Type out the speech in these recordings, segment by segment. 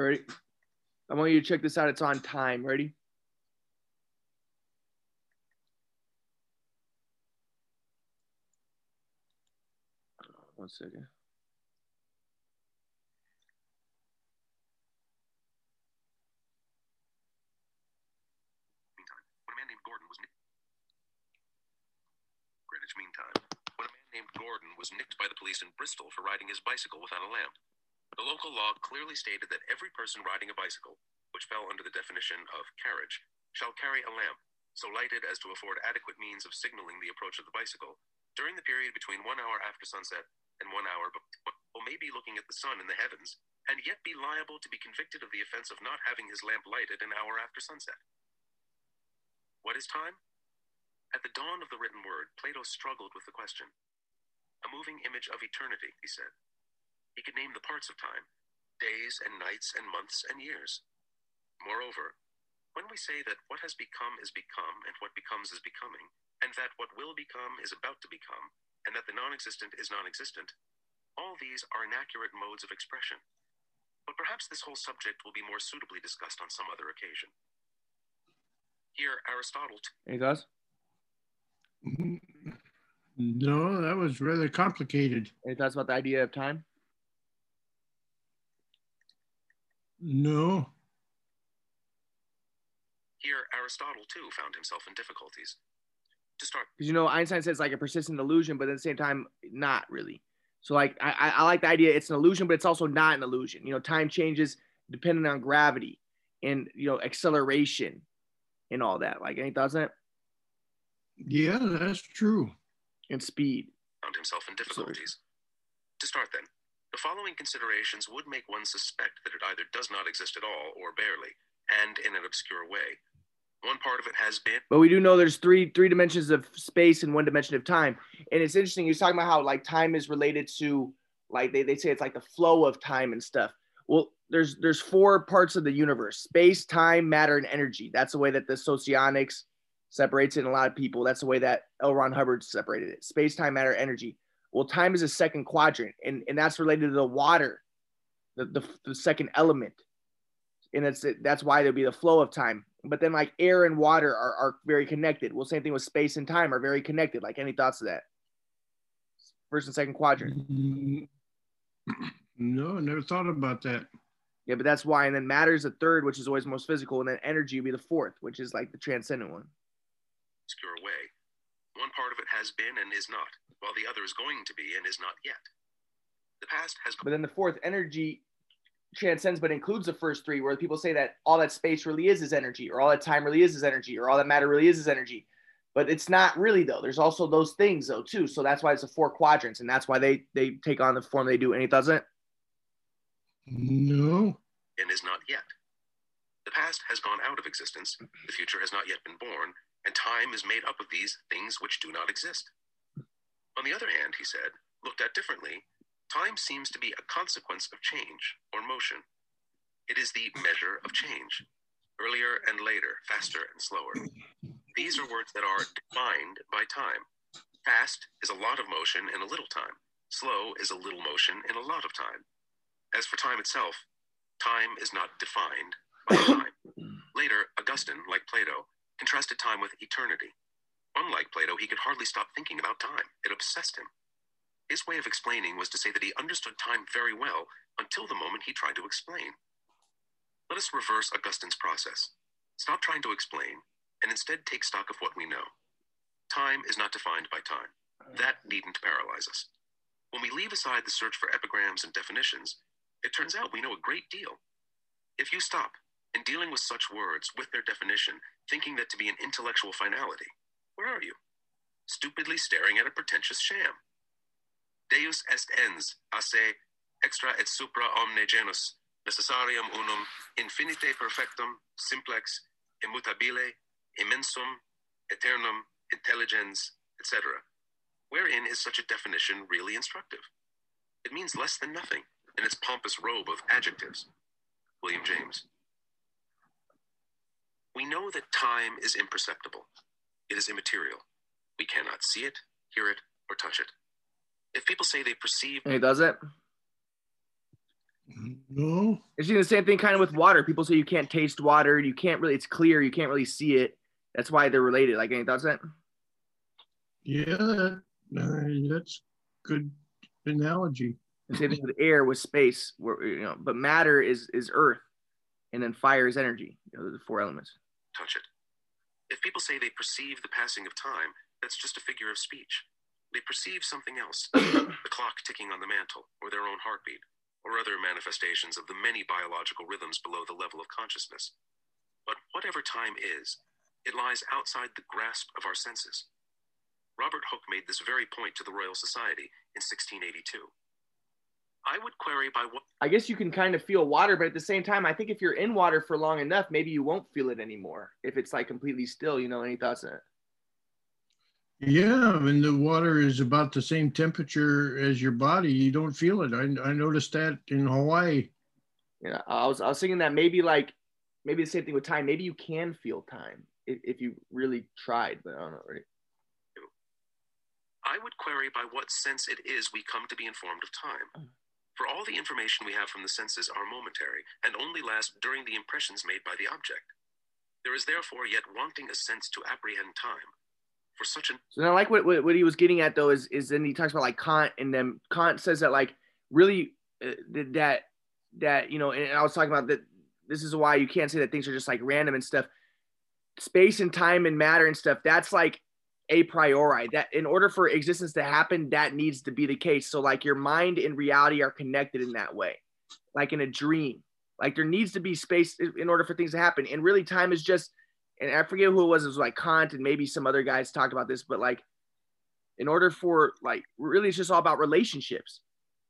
Ready? I want you to check this out. It's on time. Ready? One second. When a man named Gordon was nicked. Greenwich Mean When a man named Gordon was nicked by the police in Bristol for riding his bicycle without a lamp. The local law clearly stated that every person riding a bicycle, which fell under the definition of carriage, shall carry a lamp, so lighted as to afford adequate means of signaling the approach of the bicycle during the period between one hour after sunset and one hour before, or may be looking at the sun in the heavens, and yet be liable to be convicted of the offense of not having his lamp lighted an hour after sunset. What is time? At the dawn of the written word, Plato struggled with the question. A moving image of eternity, he said. He could name the parts of time days and nights and months and years. Moreover, when we say that what has become is become and what becomes is becoming, and that what will become is about to become, and that the non existent is non existent, all these are inaccurate modes of expression. But perhaps this whole subject will be more suitably discussed on some other occasion. Here, Aristotle. T- Any thoughts? No, that was rather complicated. Any thoughts about the idea of time? No. here, Aristotle too found himself in difficulties. To start, Because you know Einstein says like a persistent illusion, but at the same time, not really. So like I, I I like the idea it's an illusion, but it's also not an illusion. You know, time changes depending on gravity and you know acceleration and all that. Like any thoughts on it? Yeah, that's true. And speed. found himself in difficulties. To start, then, the following considerations would make one suspect that it either does not exist at all or barely, and in an obscure way. One part of it has been, But we do know there's three three dimensions of space and one dimension of time. And it's interesting. You're talking about how like time is related to like they, they say it's like the flow of time and stuff. Well, there's there's four parts of the universe: space, time, matter, and energy. That's the way that the socionics separates it in a lot of people. That's the way that L. Ron Hubbard separated it: space, time, matter, energy. Well, time is a second quadrant, and and that's related to the water, the the, the second element, and that's that's why there'll be the flow of time. But then like air and water are, are very connected. Well, same thing with space and time are very connected. Like any thoughts of that? First and second quadrant. Mm, No, I never thought about that. Yeah, but that's why. And then matter is the third, which is always most physical, and then energy would be the fourth, which is like the transcendent one. obscure way. One part of it has been and is not, while the other is going to be and is not yet. The past has But then the fourth energy transcends but includes the first three, where people say that all that space really is is energy, or all that time really is is energy, or all that matter really is is energy. But it's not really though. There's also those things though too. So that's why it's the four quadrants, and that's why they they take on the form they do. And it doesn't. No. and is not yet. The past has gone out of existence, the future has not yet been born, and time is made up of these things which do not exist. On the other hand, he said, looked at differently, time seems to be a consequence of change or motion. It is the measure of change, earlier and later, faster and slower. These are words that are defined by time. Fast is a lot of motion in a little time. Slow is a little motion in a lot of time. As for time itself, time is not defined by time. Later, Augustine, like Plato, contrasted time with eternity. Unlike Plato, he could hardly stop thinking about time. It obsessed him. His way of explaining was to say that he understood time very well until the moment he tried to explain. Let us reverse Augustine's process. Stop trying to explain and instead take stock of what we know. Time is not defined by time. That needn't paralyze us. When we leave aside the search for epigrams and definitions, it turns out we know a great deal. If you stop in dealing with such words with their definition, thinking that to be an intellectual finality, where are you? Stupidly staring at a pretentious sham. Deus est ens, asse extra et supra omne genus, necessarium unum, infinite perfectum, simplex, immutabile, immensum, eternum, intelligens, etc. Wherein is such a definition really instructive? It means less than nothing in its pompous robe of adjectives. William James. We know that time is imperceptible. It is immaterial. We cannot see it, hear it, or touch it. If people say they perceive Any does it? No. It's the same thing kind of with water. People say you can't taste water. You can't really, it's clear. You can't really see it. That's why they're related. Like any thoughts on that? Yeah, uh, that's good analogy. The same thing with air, with space, where you know, but matter is is earth, and then fire is energy. You know, the four elements. Touch it. If people say they perceive the passing of time, that's just a figure of speech. They perceive something else the clock ticking on the mantle, or their own heartbeat, or other manifestations of the many biological rhythms below the level of consciousness. But whatever time is, it lies outside the grasp of our senses. Robert Hooke made this very point to the Royal Society in 1682. I would query by what. I guess you can kind of feel water, but at the same time, I think if you're in water for long enough, maybe you won't feel it anymore. If it's like completely still, you know, any thoughts on it? Yeah, I mean the water is about the same temperature as your body. You don't feel it. I, I noticed that in Hawaii. Yeah, I was I was thinking that maybe like maybe the same thing with time. Maybe you can feel time if, if you really tried, but I don't know. Right? I would query by what sense it is we come to be informed of time. Uh-huh. For all the information we have from the senses are momentary and only last during the impressions made by the object. There is therefore yet wanting a sense to apprehend time. For such an So I like what, what what he was getting at though is is then he talks about like Kant and then Kant says that like really uh, that that you know and I was talking about that this is why you can't say that things are just like random and stuff. Space and time and matter and stuff that's like a priori that in order for existence to happen that needs to be the case. So like your mind and reality are connected in that way like in a dream. Like there needs to be space in order for things to happen. And really time is just and i forget who it was it was like kant and maybe some other guys talked about this but like in order for like really it's just all about relationships.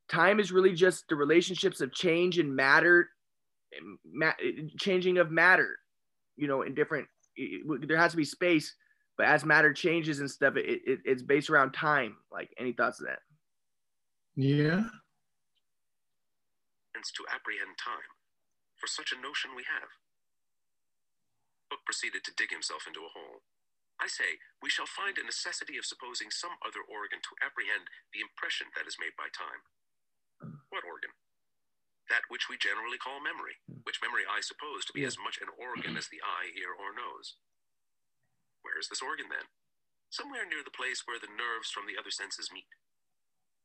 Time is really just the relationships of change and matter ma- changing of matter you know in different there has to be space but as matter changes and stuff, it, it, it's based around time. Like, any thoughts of that? Yeah. Hence to apprehend time, for such a notion we have. Hooke proceeded to dig himself into a hole. I say, we shall find a necessity of supposing some other organ to apprehend the impression that is made by time. What organ? That which we generally call memory, which memory I suppose to be as much an organ as the eye, ear, or nose. Where is this organ then? Somewhere near the place where the nerves from the other senses meet.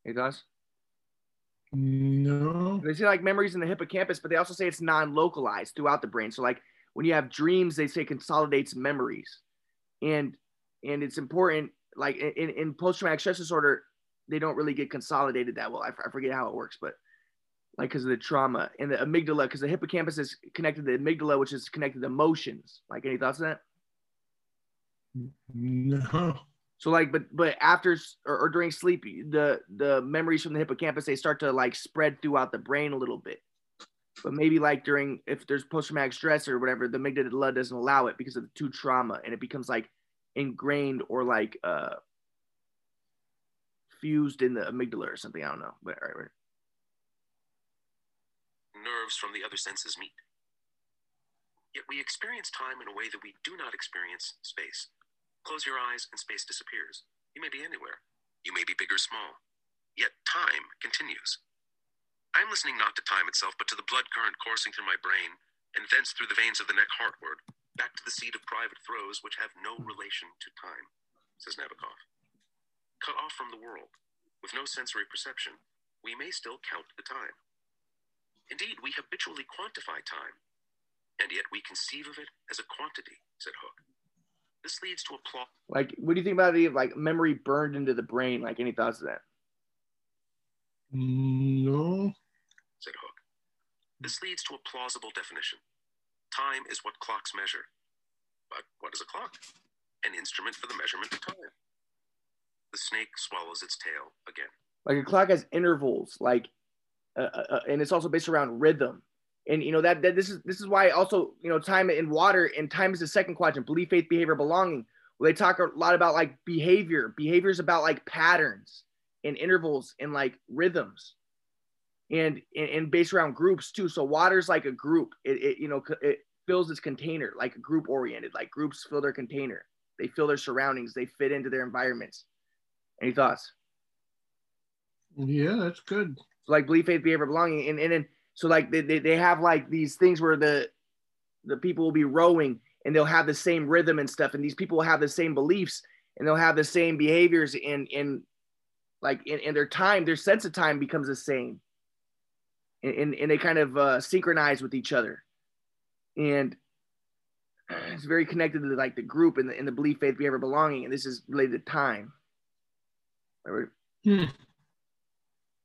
It does. No. They say like memories in the hippocampus, but they also say it's non-localized throughout the brain. So like when you have dreams, they say consolidates memories, and and it's important. Like in, in post-traumatic stress disorder, they don't really get consolidated that well. I, I forget how it works, but like because of the trauma and the amygdala, because the hippocampus is connected to the amygdala, which is connected to emotions. Like any thoughts on that? No. So like, but but after or, or, during sleep, the the memories from the hippocampus they start to like spread throughout the brain a little bit. But maybe like during if there's post traumatic stress or whatever, the amygdala doesn't allow it because of the two trauma, and it becomes like ingrained or like uh fused in the amygdala or something. I don't know, but all right, right. Nerves from the other senses meet. Yet we experience time in a way that we do not experience space. Close your eyes and space disappears. You may be anywhere. You may be big or small. Yet time continues. I am listening not to time itself, but to the blood current coursing through my brain, and thence through the veins of the neck heartward, back to the seat of private throes which have no relation to time, says Nabokov. Cut off from the world, with no sensory perception, we may still count the time. Indeed, we habitually quantify time, and yet we conceive of it as a quantity, said Hooke. This leads to a plot. Like, what do you think about the like memory burned into the brain? Like, any thoughts of that? No. Said Hooke. This leads to a plausible definition. Time is what clocks measure. But what is a clock? An instrument for the measurement of time. The snake swallows its tail again. Like a clock has intervals, like, uh, uh, uh and it's also based around rhythm and you know that, that this is this is why also you know time in water and time is the second quadrant belief faith behavior belonging. Well, they talk a lot about like behavior. Behavior is about like patterns and intervals and like rhythms and, and and based around groups too. So water's like a group. It, it you know it fills its container like group oriented like groups fill their container. They fill their surroundings. They fit into their environments. Any thoughts? Yeah that's good. So like belief faith behavior belonging. And and then So like they, they, they have like these things where the the people will be rowing and they'll have the same rhythm and stuff, and these people will have the same beliefs and they'll have the same behaviors in in like in, in their time, their sense of time becomes the same. And, and, and they kind of uh, synchronize with each other. And it's very connected to like the group and the, and the belief, faith, behavior, belonging. And this is related to time. Hmm.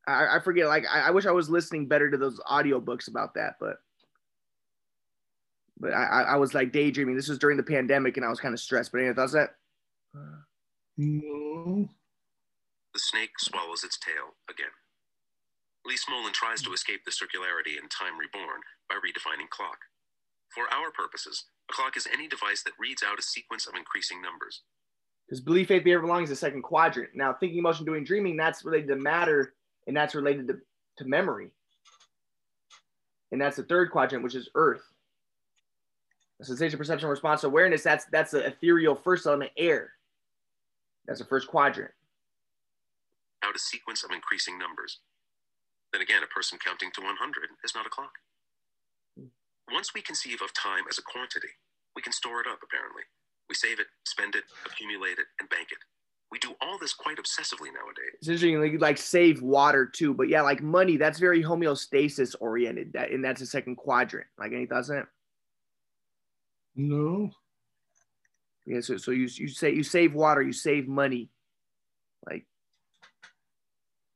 I, I forget. Like I, I, wish I was listening better to those audiobooks about that, but but I, I was like daydreaming. This was during the pandemic, and I was kind of stressed. But anyway, thoughts that? No. The snake swallows its tail again. Lee Smolin tries to escape the circularity in Time Reborn by redefining clock. For our purposes, a clock is any device that reads out a sequence of increasing numbers. Because belief, faith, behavior, belonging is the second quadrant. Now, thinking, emotion, doing, dreaming, that's related to matter and that's related to, to memory. And that's the third quadrant, which is earth. The sensation, perception, response, awareness, that's that's the ethereal first element, air. That's the first quadrant. Out a sequence of increasing numbers. Then again, a person counting to 100 is not a clock. Hmm. Once we conceive of time as a quantity, we can store it up, apparently. We save it, spend it, accumulate it, and bank it. We do all this quite obsessively nowadays. It's interesting, like, like save water too, but yeah, like money, that's very homeostasis oriented, that, and that's the second quadrant. Like, any thoughts on it? No. Yeah, so, so you, you say you save water, you save money. Like,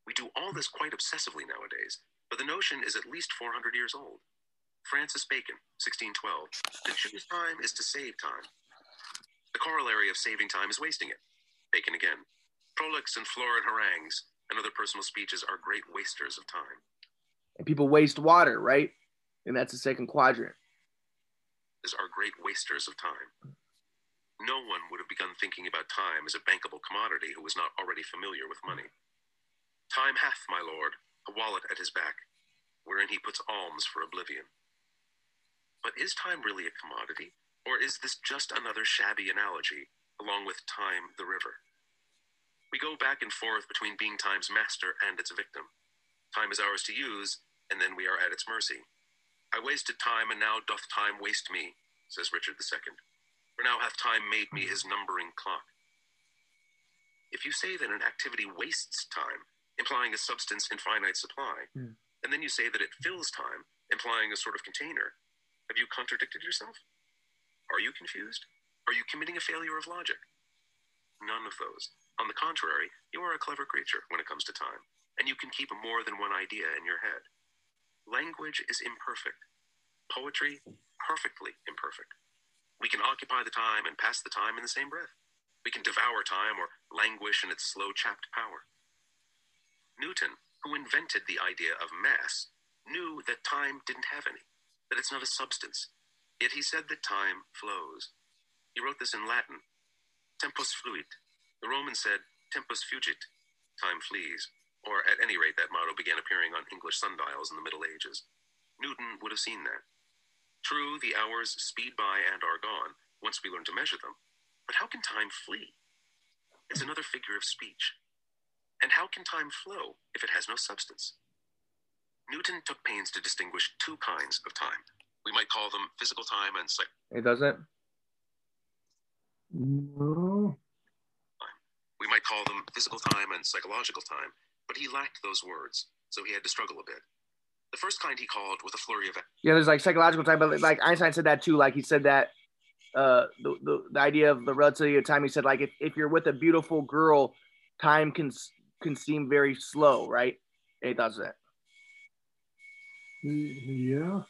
we do all this quite obsessively nowadays, but the notion is at least 400 years old. Francis Bacon, 1612. To choose time is to save time. The corollary of saving time is wasting it. Bacon again. Prolix and florid harangues and other personal speeches are great wasters of time. And people waste water, right? And that's the second quadrant. These are great wasters of time. No one would have begun thinking about time as a bankable commodity who was not already familiar with money. Time hath, my lord, a wallet at his back, wherein he puts alms for oblivion. But is time really a commodity? Or is this just another shabby analogy, along with time the river? We go back and forth between being time's master and its victim. Time is ours to use, and then we are at its mercy. I wasted time, and now doth time waste me, says Richard II. For now hath time made me his numbering clock. If you say that an activity wastes time, implying a substance in finite supply, mm. and then you say that it fills time, implying a sort of container, have you contradicted yourself? Are you confused? Are you committing a failure of logic? None of those. On the contrary, you are a clever creature when it comes to time, and you can keep more than one idea in your head. Language is imperfect. Poetry, perfectly imperfect. We can occupy the time and pass the time in the same breath. We can devour time or languish in its slow chapped power. Newton, who invented the idea of mass, knew that time didn't have any that it's not a substance. Yet he said that time flows. He wrote this in Latin Tempus fluit. The Romans said Tempus fugit, time flees. Or at any rate, that motto began appearing on English sundials in the Middle Ages. Newton would have seen that. True, the hours speed by and are gone once we learn to measure them. But how can time flee? It's another figure of speech. And how can time flow if it has no substance? Newton took pains to distinguish two kinds of time. We might call them physical time and psych. It doesn't. No. We might call them physical time and psychological time, but he lacked those words, so he had to struggle a bit. The first kind he called with a flurry of. Yeah, there's like psychological time, but like Einstein said that too. Like he said that uh, the, the, the idea of the relativity of time. He said like if, if you're with a beautiful girl, time can can seem very slow, right? He thought that. Yeah.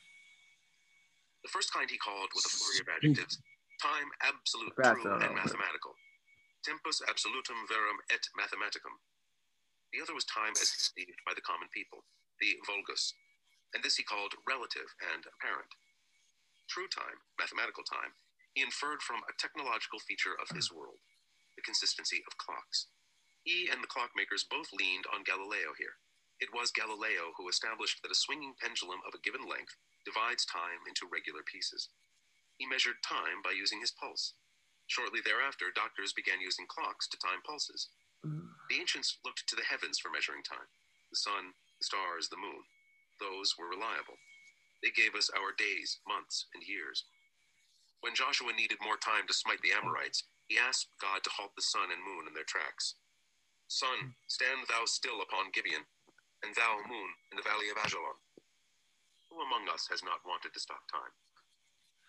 The first kind he called with a flurry of adjectives time absolute, true, and mathematical. Tempus absolutum verum et mathematicum. The other was time as conceived by the common people, the vulgus, and this he called relative and apparent. True time, mathematical time, he inferred from a technological feature of his world, the consistency of clocks. He and the clockmakers both leaned on Galileo here. It was Galileo who established that a swinging pendulum of a given length divides time into regular pieces. He measured time by using his pulse. Shortly thereafter, doctors began using clocks to time pulses. Mm. The ancients looked to the heavens for measuring time the sun, the stars, the moon. those were reliable. They gave us our days, months, and years. When Joshua needed more time to smite the Amorites, he asked God to halt the sun and moon in their tracks. Sun, hmm. stand thou still upon Gibeon, and thou, moon, in the valley of Ajalon. Who among us has not wanted to stop time?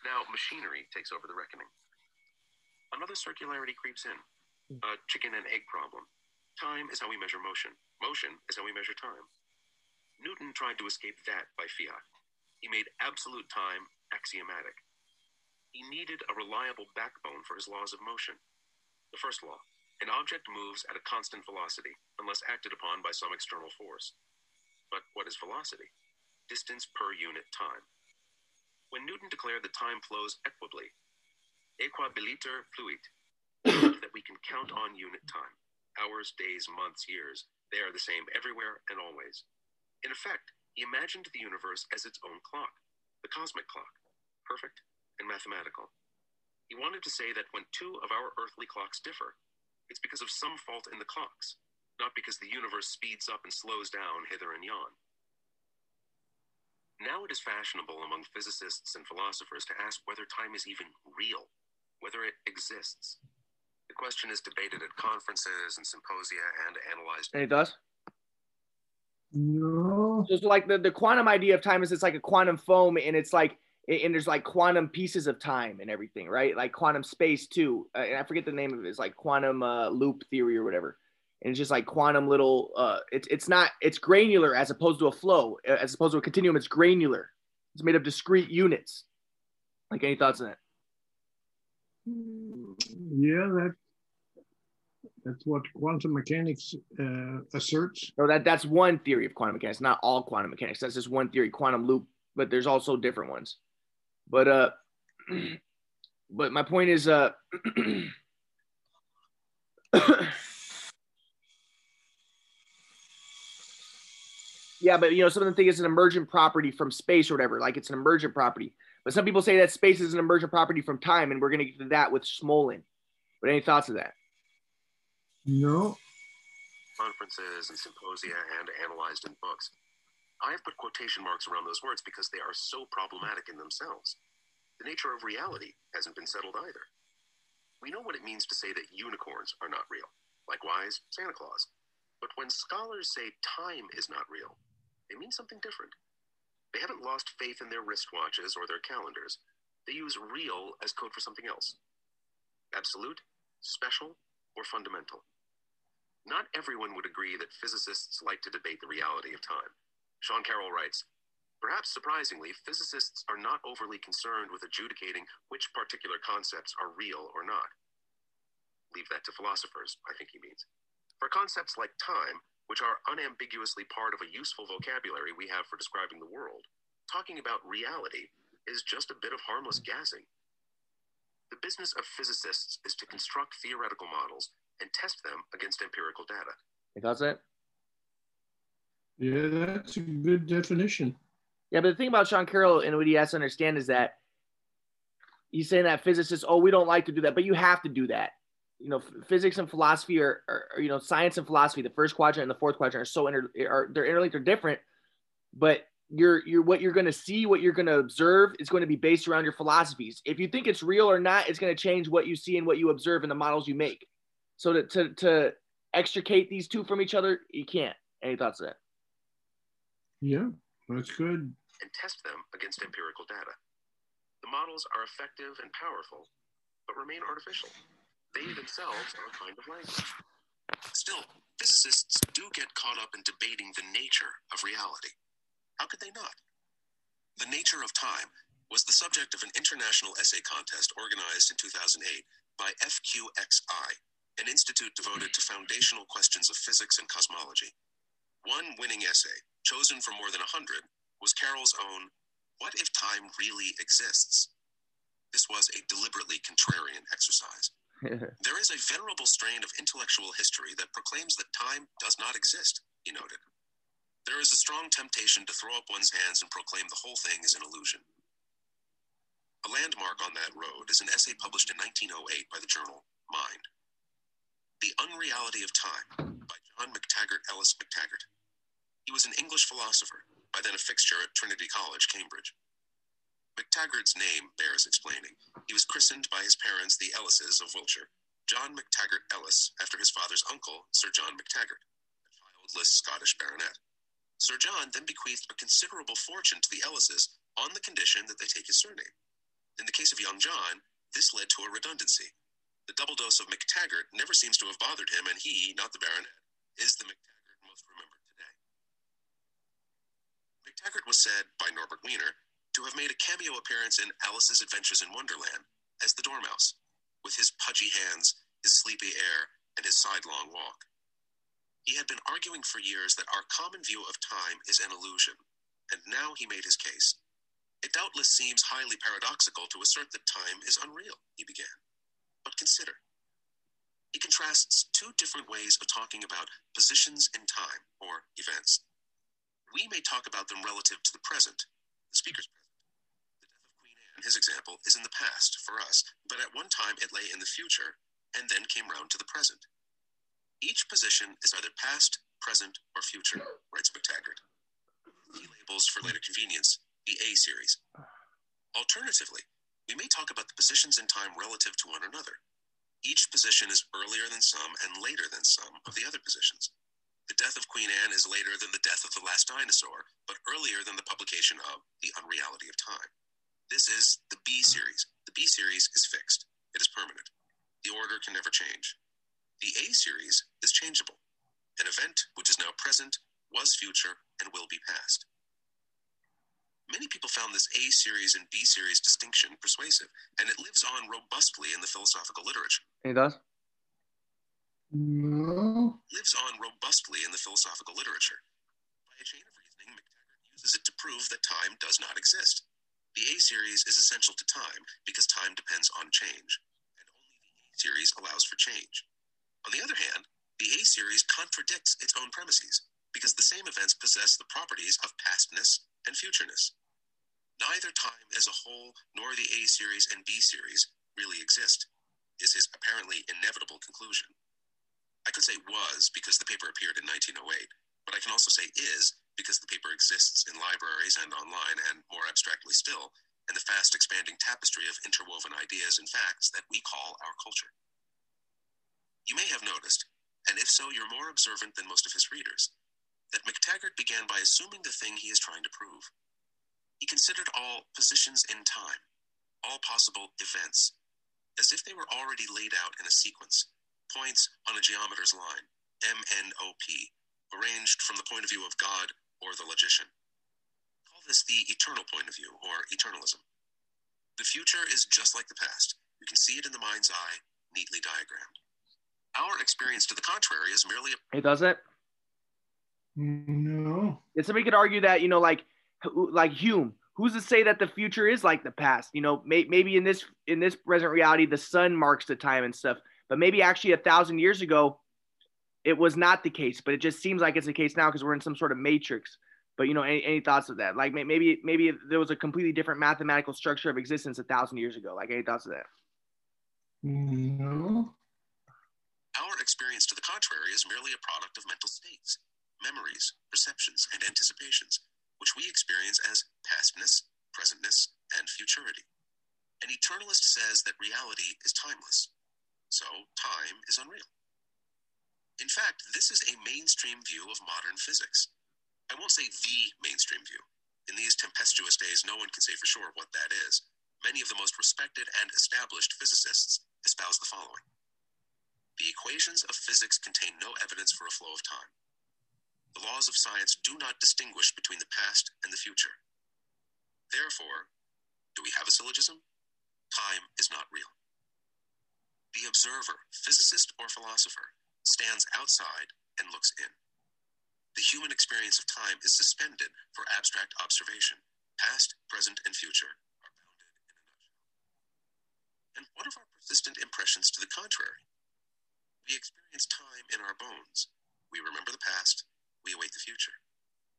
Now machinery takes over the reckoning. Another circularity creeps in hmm. a chicken and egg problem. Time is how we measure motion, motion is how we measure time. Newton tried to escape that by fiat. He made absolute time axiomatic. He needed a reliable backbone for his laws of motion. The first law an object moves at a constant velocity unless acted upon by some external force. But what is velocity? Distance per unit time. When Newton declared that time flows equably, equabiliter fluit, that we can count on unit time. Hours, days, months, years, they are the same everywhere and always. In effect, he imagined the universe as its own clock, the cosmic clock, perfect and mathematical. He wanted to say that when two of our earthly clocks differ, it's because of some fault in the clocks, not because the universe speeds up and slows down hither and yon. Now it is fashionable among physicists and philosophers to ask whether time is even real, whether it exists. The question is debated at conferences and symposia and analyzed. And it does. No. So it's like the, the quantum idea of time is it's like a quantum foam and it's like and there's like quantum pieces of time and everything, right? Like quantum space too. Uh, and I forget the name of it. It's like quantum uh, loop theory or whatever. And it's just like quantum little. Uh, it's it's not. It's granular as opposed to a flow. uh, As opposed to a continuum, it's granular. It's made of discrete units. Like any thoughts on that? Yeah, that that's what quantum mechanics uh, asserts. No, that that's one theory of quantum mechanics. Not all quantum mechanics. That's just one theory, quantum loop. But there's also different ones. But uh, but my point is uh. Yeah, but you know, some of the think it's an emergent property from space or whatever. Like it's an emergent property. But some people say that space is an emergent property from time, and we're gonna get to that with Smolin. But any thoughts of that? No. conferences and symposia and analyzed in books. I have put quotation marks around those words because they are so problematic in themselves. The nature of reality hasn't been settled either. We know what it means to say that unicorns are not real, likewise, Santa Claus. But when scholars say time is not real, they mean something different. They haven't lost faith in their wristwatches or their calendars. They use real as code for something else absolute, special, or fundamental. Not everyone would agree that physicists like to debate the reality of time. Sean Carroll writes Perhaps surprisingly, physicists are not overly concerned with adjudicating which particular concepts are real or not. Leave that to philosophers, I think he means. For concepts like time, which are unambiguously part of a useful vocabulary we have for describing the world, talking about reality is just a bit of harmless gassing. The business of physicists is to construct theoretical models and test them against empirical data. Any thoughts on that? Yeah, that's a good definition. Yeah, but the thing about Sean Carroll and what he has to understand is that he's saying that physicists, oh, we don't like to do that, but you have to do that. You know, physics and philosophy are, are, are, you know, science and philosophy, the first quadrant and the fourth quadrant are so inter, are they're interlinked, they're different, but you're you're what you're going to see, what you're going to observe is going to be based around your philosophies. If you think it's real or not, it's going to change what you see and what you observe in the models you make. So to to, to extricate these two from each other, you can't. Any thoughts on that? Yeah, that's good. and test them against empirical data. The models are effective and powerful, but remain artificial. They themselves are a kind of language. Still, physicists do get caught up in debating the nature of reality. How could they not? The nature of time was the subject of an international essay contest organized in 2008 by FQXI, an institute devoted to foundational questions of physics and cosmology. One winning essay, chosen from more than 100, was Carroll's own What if Time Really Exists? This was a deliberately contrarian exercise. There is a venerable strain of intellectual history that proclaims that time does not exist, he noted. There is a strong temptation to throw up one's hands and proclaim the whole thing is an illusion. A landmark on that road is an essay published in 1908 by the journal Mind. The Unreality of Time by John McTaggart Ellis McTaggart. He was an English philosopher, by then a fixture at Trinity College, Cambridge. McTaggart's name bears explaining. He was christened by his parents, the Ellises of Wiltshire, John McTaggart Ellis, after his father's uncle, Sir John McTaggart, a childless Scottish baronet. Sir John then bequeathed a considerable fortune to the Ellises on the condition that they take his surname. In the case of young John, this led to a redundancy. The double dose of McTaggart never seems to have bothered him, and he, not the baronet, is the McTaggart most remembered today. McTaggart was said by Norbert Wiener to have made a cameo appearance in Alice's Adventures in Wonderland as the Dormouse, with his pudgy hands, his sleepy air, and his sidelong walk. He had been arguing for years that our common view of time is an illusion, and now he made his case. It doubtless seems highly paradoxical to assert that time is unreal, he began. But consider. He contrasts two different ways of talking about positions in time, or events. We may talk about them relative to the present, the speaker's present. His example, is in the past for us, but at one time it lay in the future and then came round to the present. Each position is either past, present, or future, writes McTaggart. He labels for later convenience the A series. Alternatively, we may talk about the positions in time relative to one another. Each position is earlier than some and later than some of the other positions. The death of Queen Anne is later than the death of the last dinosaur, but earlier than the publication of The Unreality of Time. This is the B series. The B series is fixed, it is permanent. The order can never change. The A series is changeable. An event which is now present, was future, and will be past. Many people found this A series and B series distinction persuasive, and it lives on robustly in the philosophical literature. It does? No. lives on robustly in the philosophical literature. By a chain of reasoning, McTaggart uses it to prove that time does not exist. The A series is essential to time because time depends on change, and only the A series allows for change. On the other hand, the A series contradicts its own premises because the same events possess the properties of pastness and futureness. Neither time as a whole nor the A series and B series really exist, is his apparently inevitable conclusion. I could say was because the paper appeared in 1908, but I can also say is because the paper exists in libraries and online, and more abstractly still, in the fast expanding tapestry of interwoven ideas and facts that we call our culture. You may have noticed, and if so, you're more observant than most of his readers, that McTaggart began by assuming the thing he is trying to prove. He considered all positions in time, all possible events, as if they were already laid out in a sequence, points on a geometer's line, MNOP, arranged from the point of view of God or the logician. Call this the eternal point of view, or eternalism. The future is just like the past. You can see it in the mind's eye, neatly diagrammed. Our experience to the contrary is merely a It doesn't? No. And somebody could argue that, you know, like like Hume, who's to say that the future is like the past? You know, may, maybe in this in this present reality, the sun marks the time and stuff, but maybe actually a thousand years ago, it was not the case. But it just seems like it's the case now because we're in some sort of matrix. But you know, any, any thoughts of that? Like maybe maybe there was a completely different mathematical structure of existence a thousand years ago. Like any thoughts of that? No. Our experience to the contrary is merely a product of mental states, memories, perceptions, and anticipations, which we experience as pastness, presentness, and futurity. An eternalist says that reality is timeless, so time is unreal. In fact, this is a mainstream view of modern physics. I won't say the mainstream view. In these tempestuous days, no one can say for sure what that is. Many of the most respected and established physicists espouse the following The equations of physics contain no evidence for a flow of time. The laws of science do not distinguish between the past and the future. Therefore, do we have a syllogism? Time is not real. The observer, physicist or philosopher, stands outside and looks in. The human experience of time is suspended for abstract observation. Past, present, and future are bounded in a nutshell. And what of our persistent impressions to the contrary? We experience time in our bones. We remember the past, we await the future.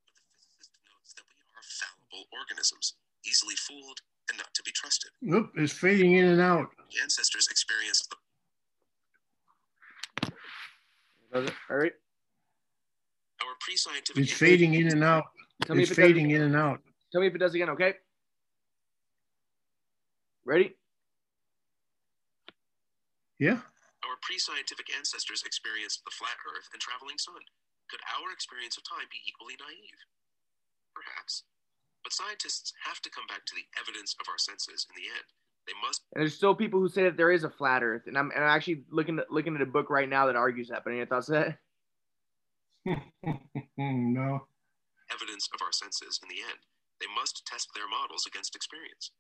But the physicist notes that we are fallible organisms, easily fooled and not to be trusted. Nope, it's fading in and out. The ancestors experienced the Does it? All right. our pre-scientific It's fading in and out. Tell me it's if it does fading in and out. Tell me if it does again, okay? Ready? Yeah. Our pre scientific ancestors experienced the flat earth and traveling sun. Could our experience of time be equally naive? Perhaps. But scientists have to come back to the evidence of our senses in the end. They must. And there's still people who say that there is a flat Earth, and I'm, and I'm actually looking at, looking at a book right now that argues that. But any thoughts on that? no. Evidence of our senses in the end. They must test their models against experience.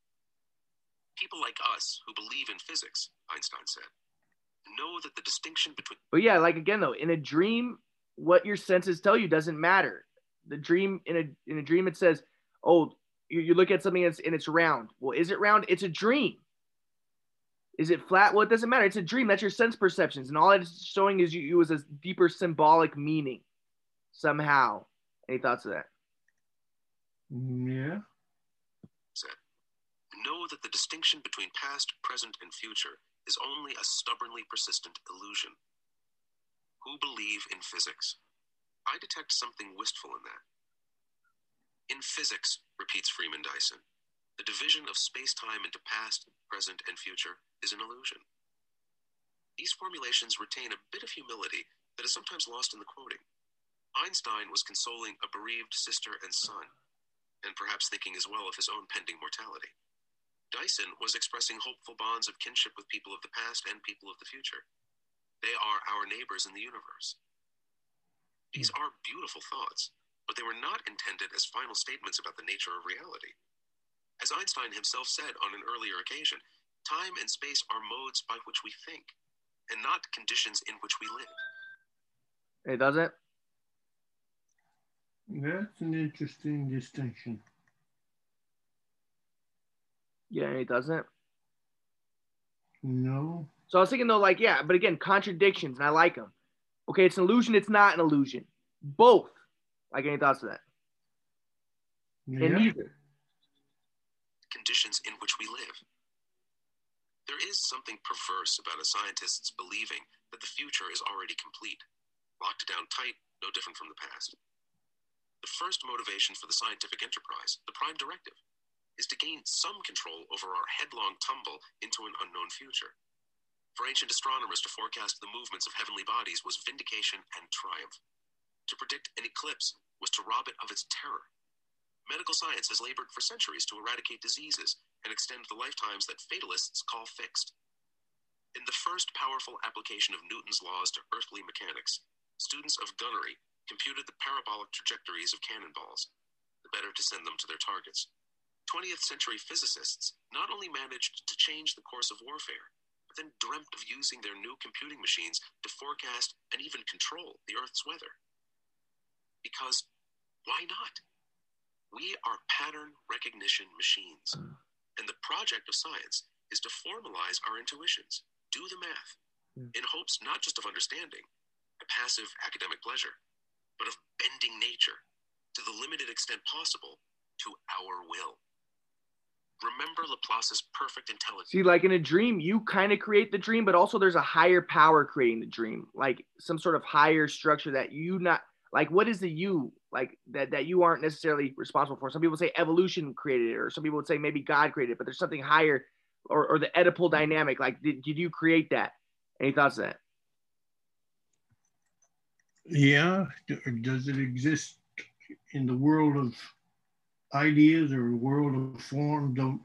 People like us who believe in physics, Einstein said, know that the distinction between. But yeah, like again though, in a dream, what your senses tell you doesn't matter. The dream in a in a dream it says, "Oh, you, you look at something and it's, and it's round." Well, is it round? It's a dream. Is it flat? Well, it doesn't matter. It's a dream. That's your sense perceptions, and all it's showing is you, you was a deeper symbolic meaning somehow. Any thoughts of that? Yeah. know that the distinction between past, present, and future is only a stubbornly persistent illusion. Who believe in physics? I detect something wistful in that. In physics, repeats Freeman Dyson, the division of space time into past, present, and future is an illusion. These formulations retain a bit of humility that is sometimes lost in the quoting. Einstein was consoling a bereaved sister and son, and perhaps thinking as well of his own pending mortality. Dyson was expressing hopeful bonds of kinship with people of the past and people of the future. They are our neighbors in the universe. These hmm. are beautiful thoughts, but they were not intended as final statements about the nature of reality. As Einstein himself said on an earlier occasion, time and space are modes by which we think, and not conditions in which we live. It does it. That's an interesting distinction. Yeah, it doesn't. No. So I was thinking though, like, yeah, but again, contradictions, and I like them. Okay, it's an illusion. It's not an illusion. Both. Like, any thoughts on that? Yeah. And neither. conditions in which we live. There is something perverse about a scientist's believing that the future is already complete, locked down tight, no different from the past. The first motivation for the scientific enterprise, the prime directive, is to gain some control over our headlong tumble into an unknown future. For ancient astronomers to forecast the movements of heavenly bodies was vindication and triumph. To predict an eclipse was to rob it of its terror. Medical science has labored for centuries to eradicate diseases and extend the lifetimes that fatalists call fixed. In the first powerful application of Newton's laws to earthly mechanics, students of gunnery computed the parabolic trajectories of cannonballs, the better to send them to their targets. 20th century physicists not only managed to change the course of warfare, but then dreamt of using their new computing machines to forecast and even control the Earth's weather. Because why not? We are pattern recognition machines, and the project of science is to formalize our intuitions, do the math, Hmm. in hopes not just of understanding, a passive academic pleasure, but of bending nature to the limited extent possible to our will. Remember Laplace's perfect intelligence. See, like in a dream, you kind of create the dream, but also there's a higher power creating the dream, like some sort of higher structure that you not like. What is the you like that that you aren't necessarily responsible for? Some people say evolution created it, or some people would say maybe God created it, but there's something higher, or, or the Oedipal dynamic. Like, did, did you create that? Any thoughts on that? Yeah. Does it exist in the world of ideas or world of form? Don't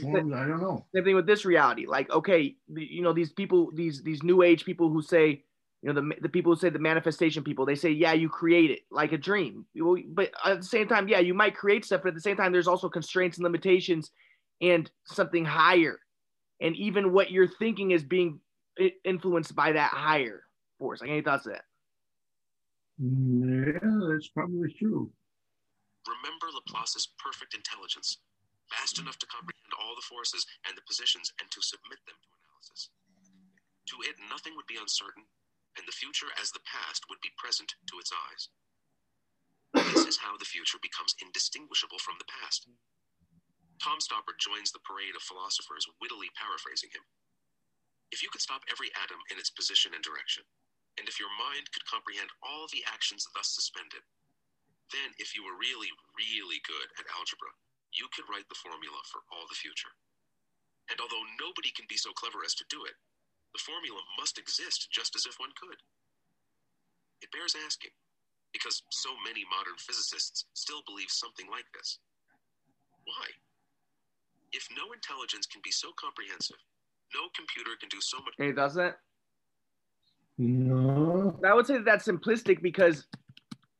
forms? I don't know. same thing with this reality like okay you know these people these these new age people who say you know the, the people who say the manifestation people they say yeah you create it like a dream. But at the same time yeah you might create stuff but at the same time there's also constraints and limitations and something higher. And even what you're thinking is being influenced by that higher force. Like any thoughts of that? Yeah, that's probably true. Remember Laplace's perfect intelligence, vast enough to comprehend all the forces and the positions and to submit them to analysis. To it, nothing would be uncertain, and the future as the past would be present to its eyes. This is how the future becomes indistinguishable from the past. Tom Stoppard joins the parade of philosophers, wittily paraphrasing him. If you could stop every atom in its position and direction, and if your mind could comprehend all the actions thus suspended, Then, if you were really, really good at algebra, you could write the formula for all the future. And although nobody can be so clever as to do it, the formula must exist just as if one could. It bears asking, because so many modern physicists still believe something like this. Why? If no intelligence can be so comprehensive, no computer can do so much. Hey, does on that? No. I would say that that's simplistic because,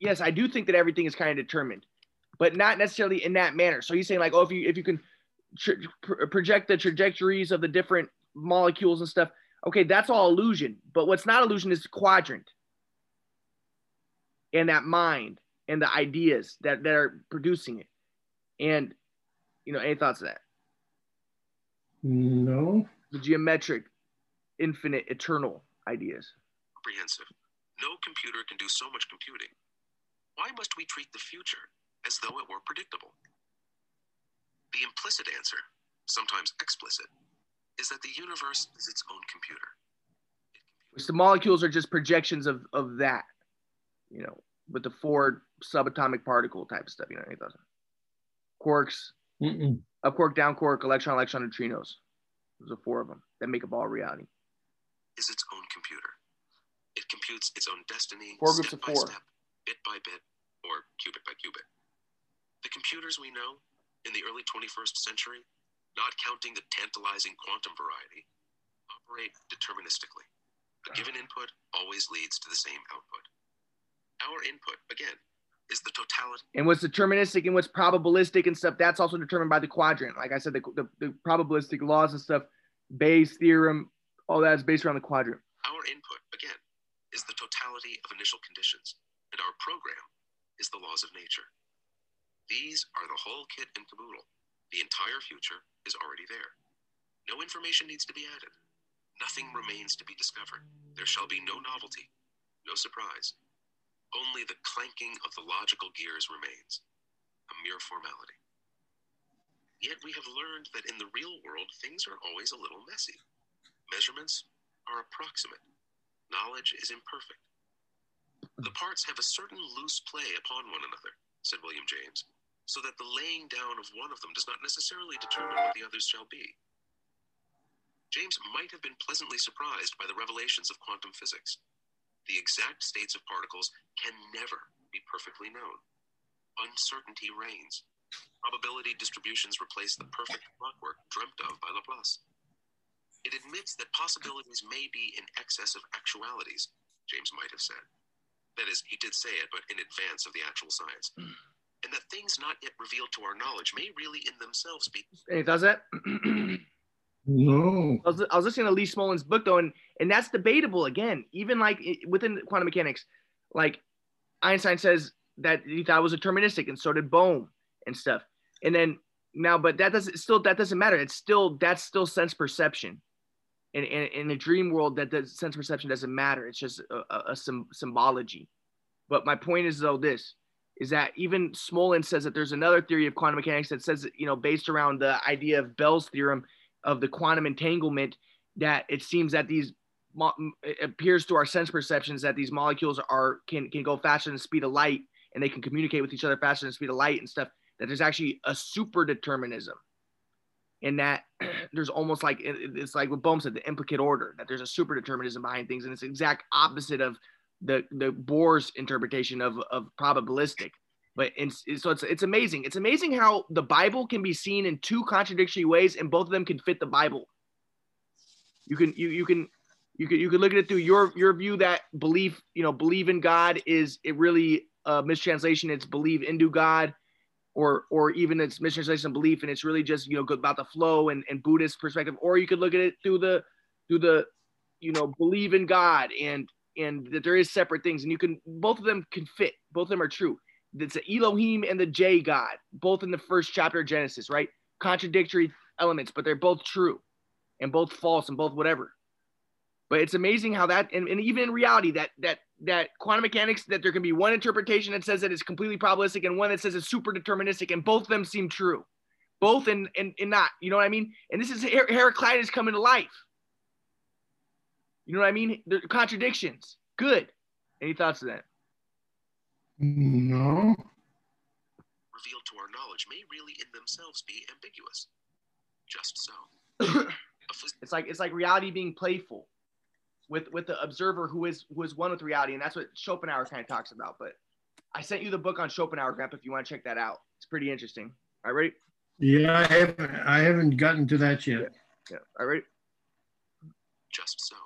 yes, I do think that everything is kind of determined, but not necessarily in that manner. So you're saying like, oh, if you if you can tr- pr- project the trajectories of the different molecules and stuff, okay, that's all illusion. But what's not illusion is the quadrant and that mind and the ideas that that are producing it. And you know, any thoughts of that? No. The geometric, infinite, eternal ideas. comprehensive. No computer can do so much computing. Why must we treat the future as though it were predictable? The implicit answer, sometimes explicit, is that the universe is its own computer. It Which the molecules are just projections of of that, you know, with the four subatomic particle type of stuff. You know, any thoughts? on that? Quarks, Mm-mm. up quark, down quark, electron, electron, neutrinos. Those are four of them that make up all reality. is its own computer. It computes its own destiny Four groups step of by four. step, bit by bit, or qubit by qubit. The computers we know in the early 21st century, not counting the tantalizing quantum variety, operate deterministically. A given input always leads to the same output. Our input, again, is the totality. And what's deterministic and what's probabilistic and stuff, that's also determined by the quadrant. Like I said, the, the, the probabilistic laws and stuff, Bayes' theorem, all that is based around the quadrant. Our input, again, is the totality of initial conditions, and our program is the laws of nature. These are the whole kit and caboodle. The entire future is already there. No information needs to be added. Nothing remains to be discovered. There shall be no novelty, no surprise. Only the clanking of the logical gears remains, a mere formality. Yet we have learned that in the real world, things are always a little messy. Measurements are approximate. Knowledge is imperfect. The parts have a certain loose play upon one another, said William James, so that the laying down of one of them does not necessarily determine what the others shall be. James might have been pleasantly surprised by the revelations of quantum physics. The exact states of particles can never be perfectly known. Uncertainty reigns. Probability distributions replace the perfect clockwork dreamt of by Laplace. It admits that possibilities may be in excess of actualities, James might have said. That is, he did say it, but in advance of the actual science. Hmm. And that things not yet revealed to our knowledge may really in themselves be Any thoughts on that? No. I was, I was listening to Lee Smolin's book though, and and that's debatable again. Even like within quantum mechanics, like Einstein says that he thought it was deterministic, and so did Bohm and stuff. And then now, but that doesn't still that doesn't matter. It's still that's still sense perception. In, in, in a dream world, that does, sense perception doesn't matter. It's just a, a, a sym- symbology. But my point is though this is that even Smolin says that there's another theory of quantum mechanics that says you know based around the idea of Bell's theorem of the quantum entanglement that it seems that these appears to our sense perceptions that these molecules are can can go faster than the speed of light and they can communicate with each other faster than the speed of light and stuff that there's actually a super determinism. In that there's almost like it's like what Bohm said the implicate order that there's a super determinism behind things and it's exact opposite of the the Bohr's interpretation of of probabilistic but it's, so it's it's amazing. It's amazing how the Bible can be seen in two contradictory ways, and both of them can fit the Bible. You can you you can you can you can look at it through your your view that belief you know believe in God is it really a mistranslation? It's believe into God, or or even it's mistranslation belief, and it's really just you know about the flow and and Buddhist perspective. Or you could look at it through the through the you know believe in God and and that there is separate things, and you can both of them can fit. Both of them are true it's the Elohim and the J God, both in the first chapter of Genesis, right? Contradictory elements, but they're both true and both false and both whatever. But it's amazing how that, and, and even in reality, that that that quantum mechanics, that there can be one interpretation that says that it's completely probabilistic and one that says it's super deterministic, and both of them seem true, both and and, and not. You know what I mean? And this is Her- Heraclitus coming to life. You know what I mean? The contradictions. Good. Any thoughts on that? No. revealed to our knowledge may really in themselves be ambiguous. Just so. It's like it's like reality being playful with with the observer who is who is one with reality, and that's what Schopenhauer kind of talks about. But I sent you the book on Schopenhauer, Grandpa, if you want to check that out. It's pretty interesting. All right, ready? Yeah, I haven't, I haven't gotten to that yet. Yeah. All right. just so.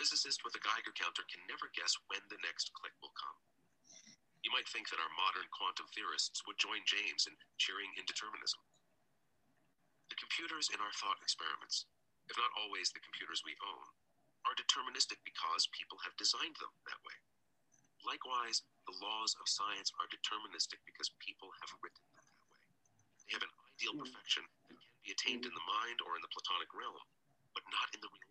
A physicist with a Geiger counter can never guess when the next click will come. You might think that our modern quantum theorists would join James in cheering indeterminism. The computers in our thought experiments, if not always the computers we own, are deterministic because people have designed them that way. Likewise, the laws of science are deterministic because people have written them that way. They have an ideal hmm. perfection that can be attained in the mind or in the Platonic realm, but not in the real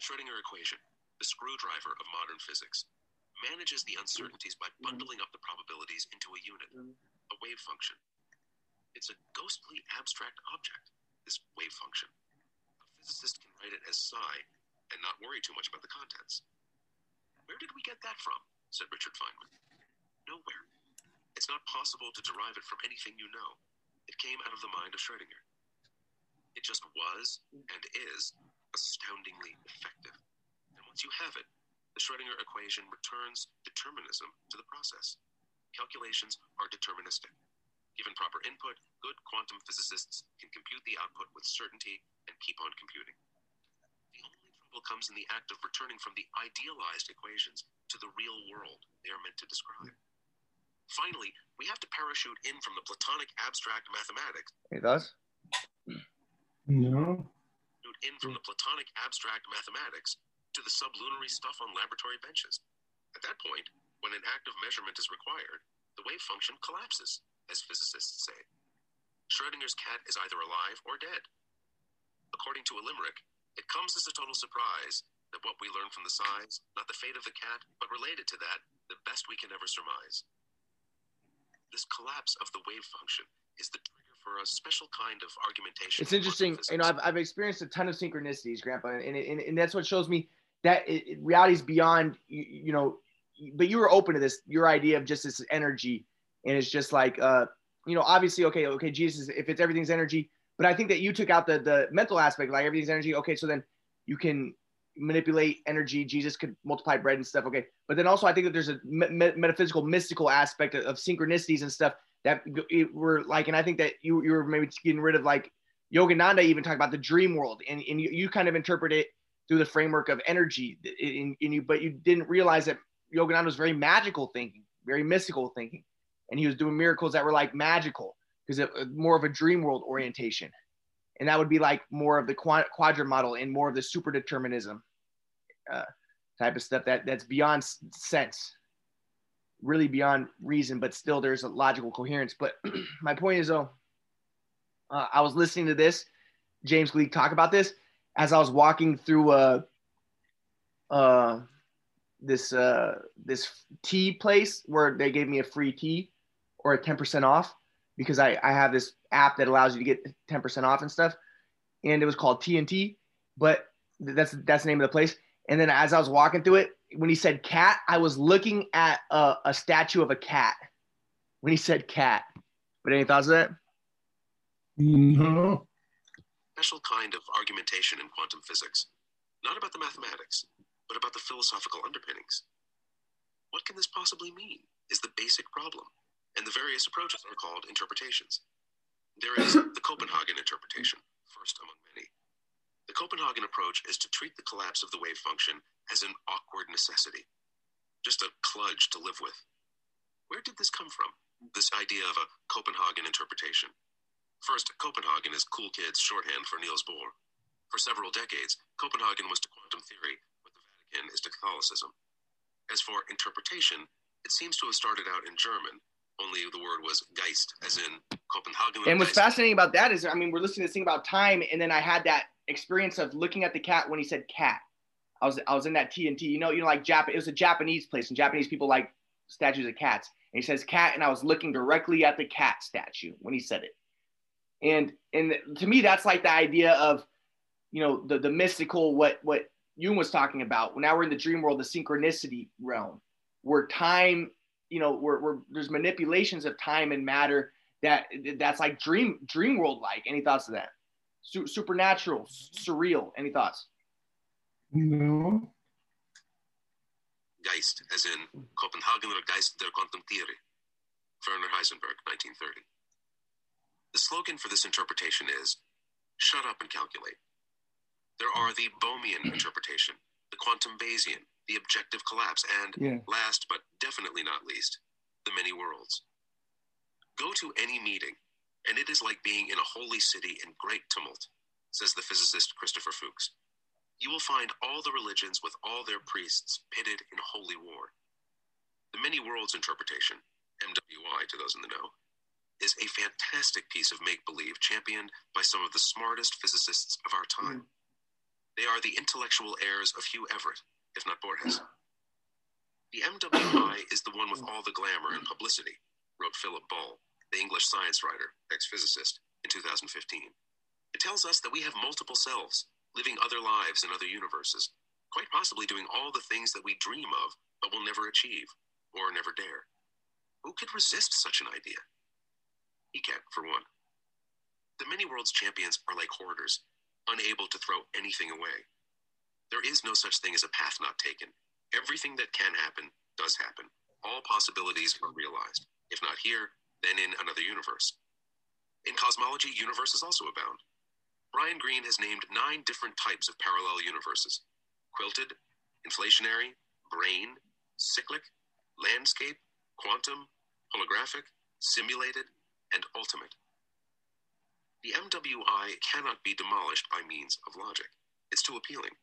Schrödinger equation, the screwdriver of modern physics, manages the uncertainties by bundling up the probabilities into a unit, a wave function. It's a ghostly abstract object, this wave function. A physicist can write it as psi and not worry too much about the contents. Where did we get that from? said Richard Feynman. Nowhere. It's not possible to derive it from anything you know. It came out of the mind of Schrödinger. It just was and is astoundingly effective. And once you have it, the Schrödinger equation returns determinism to the process. Calculations are deterministic. Given proper input, good quantum physicists can compute the output with certainty and keep on computing. The only trouble comes in the act of returning from the idealized equations to the real world they are meant to describe. Finally, we have to parachute in from the Platonic abstract mathematics Any does? No. In from hmm. the Platonic abstract mathematics to the sublunary stuff on laboratory benches. At that point, when an act of measurement is required, the wave function collapses, as physicists say. Schrodinger's cat is either alive or dead. According to a limerick, it comes as a total surprise that what we learn from the size, not the fate of the cat, but related to that, the best we can ever surmise. This collapse of the wave function is the for a special kind of argumentation. It's interesting. You know. I've, I've experienced a ton of synchronicities, Grandpa, and, and, and that's what shows me that it, it, reality is beyond, you, you know, but you were open to this, your idea of just this energy. And it's just like, uh, you know, obviously, okay, okay, Jesus, if it's everything's energy, but I think that you took out the, the mental aspect, like everything's energy. Okay, so then you can manipulate energy. Jesus could multiply bread and stuff. Okay. But then also, I think that there's a me- metaphysical, mystical aspect of, of synchronicities and stuff that it were like, and I think that you, you were maybe getting rid of like Yogananda even talked about the dream world, and, and you, you kind of interpret it through the framework of energy. In, in you, but you didn't realize that Yogananda was very magical thinking, very mystical thinking, and he was doing miracles that were like magical because it more of a dream world orientation, and that would be like more of the quad, quadrant model and more of the super determinism uh, type of stuff that that's beyond sense, really beyond reason, but still there's a logical coherence. But my point is though uh, I was listening to this James Gleick talk about this as I was walking through a, uh, this uh, this tea place where they gave me a free tea or a 10% off because I, I have this app that allows you to get 10% off and stuff. And it was called TNT, but that's that's the name of the place. And then as I was walking through it, when he said cat, I was looking at a, a statue of a cat when he said cat. But any thoughts of that? No. special kind of argumentation in quantum physics, not about the mathematics, but about the philosophical underpinnings. What can this possibly mean? Is the basic problem, and the various approaches are called interpretations. There is the Copenhagen interpretation, first among many. The Copenhagen approach is to treat the collapse of the wave function as an awkward necessity, just a kludge to live with. Where did this come from? This idea of a Copenhagen interpretation. First, Copenhagen is cool kids shorthand for Niels Bohr. For several decades, Copenhagen was to quantum theory what the Vatican is to Catholicism. As for interpretation, it seems to have started out in German, only the word was Geist, as in Copenhagen. And what's Geist. fascinating about that is, I mean, we're listening to this thing about time, and then I had that experience of looking at the cat when he said cat. I was I was in that TNT, you know, you know, like Jap. It was a Japanese place, and Japanese people like statues of cats. And he says cat, and I was looking directly at the cat statue when he said it. And and to me, that's like the idea of, you know, the the mystical, what what Jung was talking about. Now we're in the dream world, the synchronicity realm, where time you know, where, where there's manipulations of time and matter that that's like dream dream world like. Any thoughts of that? Su- supernatural, mm-hmm. surreal. Any thoughts? No. Geist, as in Copenhagener Geist der Quantentheorie, Werner Heisenberg, 1930. The slogan for this interpretation is shut up and calculate. There are the Bohmian interpretation, the quantum Bayesian, the objective collapse, and Yeah. last but definitely not least, the many worlds. Go to any meeting, and it is like being in a holy city in great tumult, says the physicist Christopher Fuchs. You will find all the religions with all their priests pitted in holy war. The many worlds interpretation, MWI to those in the know, is a fantastic piece of make believe championed by some of the smartest physicists of our time. Mm. They are the intellectual heirs of Hugh Everett, if not Borges. The MWI is the one with all the glamour and publicity, wrote Philip Ball, the English science writer, ex physicist, in 2015. It tells us that we have multiple selves, living other lives in other universes, quite possibly doing all the things that we dream of but will never achieve or never dare. Who could resist such an idea? He can't, for one. The many worlds champions are like hoarders, unable to throw anything away. There is no such thing as a path not taken. Everything that can happen does happen. All possibilities are realized. If not here, then in another universe. In cosmology, universes also abound. Brian Greene has named nine different types of parallel universes quilted, inflationary, brane, cyclic, landscape, quantum, holographic, simulated, and ultimate. The MWI cannot be demolished by means of logic. It's too appealing.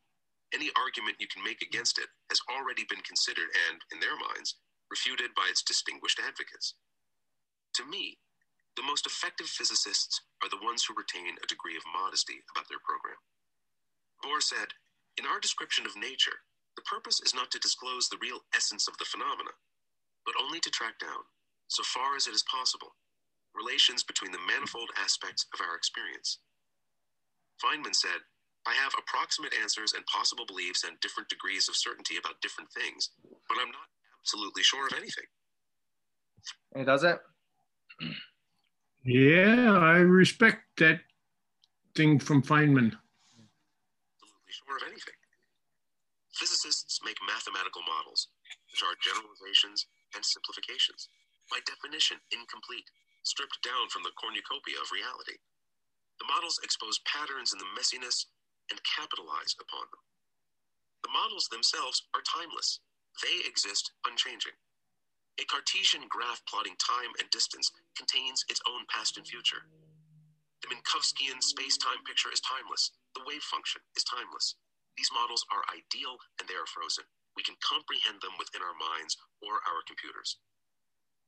Any argument you can make against it has already been considered and, in their minds, refuted by its distinguished advocates. To me, the most effective physicists are the ones who retain a degree of modesty about their program. Bohr said, In our description of nature, the purpose is not to disclose the real essence of the phenomena, but only to track down, so far as it is possible, relations between the manifold aspects of our experience. Feynman said, I have approximate answers and possible beliefs and different degrees of certainty about different things, but I'm not absolutely sure of anything. And does it. Yeah, I respect that thing from Feynman. absolutely sure of anything. Physicists make mathematical models, which are generalizations and simplifications, by definition incomplete, stripped down from the cornucopia of reality. The models expose patterns in the messiness and capitalize upon them. The models themselves are timeless, they exist unchanging. A Cartesian graph plotting time and distance contains its own past and future. The Minkowskian space time picture is timeless. The wave function is timeless. These models are ideal and they are frozen. We can comprehend them within our minds or our computers.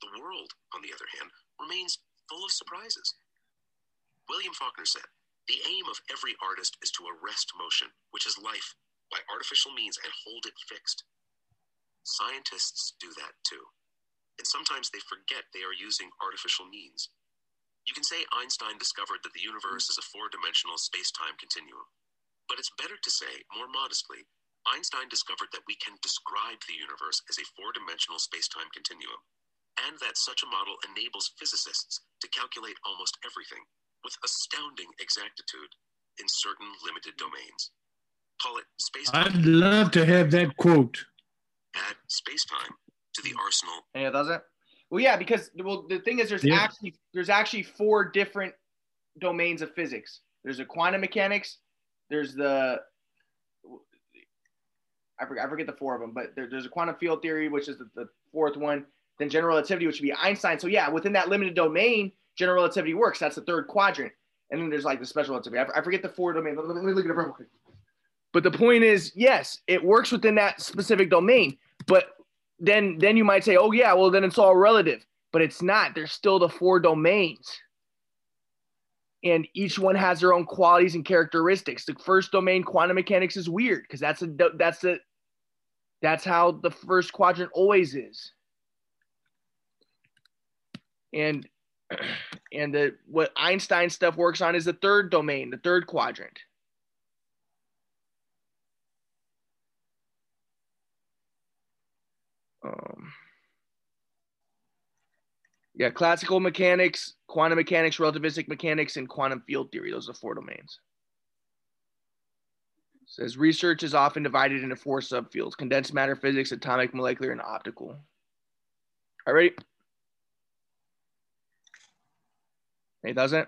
The world, on the other hand, remains full of surprises. William Faulkner said, The aim of every artist is to arrest motion, which is life, by artificial means and hold it fixed. Scientists do that too. And sometimes they forget they are using artificial means. You can say Einstein discovered that the universe is a four dimensional space time continuum. But it's better to say, more modestly, Einstein discovered that we can describe the universe as a four dimensional space time continuum, and that such a model enables physicists to calculate almost everything with astounding exactitude in certain limited domains. Call it space I'd love to have that quote. add space time to the arsenal And it doesn't. Well, yeah, because well, the thing is, there's Yeah. actually there's actually four different domains of physics. There's a quantum mechanics. There's the I forget, I forget the four of them, but there, there's a quantum field theory, which is the, the fourth one. Then general relativity, which would be Einstein. So yeah, within that limited domain, general relativity works. That's the third quadrant. And then there's like the special relativity. I, I forget the four domains. Let me, let me look at it real quick. But the point is, yes, it works within that specific domain. But then then you might say, oh yeah, well then it's all relative. But it's not. There's still the four domains. And each one has their own qualities and characteristics. The first domain, quantum mechanics, is weird because that's a that's a that's how the first quadrant always is. And and the what Einstein stuff works on is the third domain, the third quadrant. Um, Yeah, classical mechanics, quantum mechanics, relativistic mechanics, and quantum field theory. Those are four domains. says research is often divided into four subfields condensed matter physics, atomic, molecular, and optical. All right? It doesn't?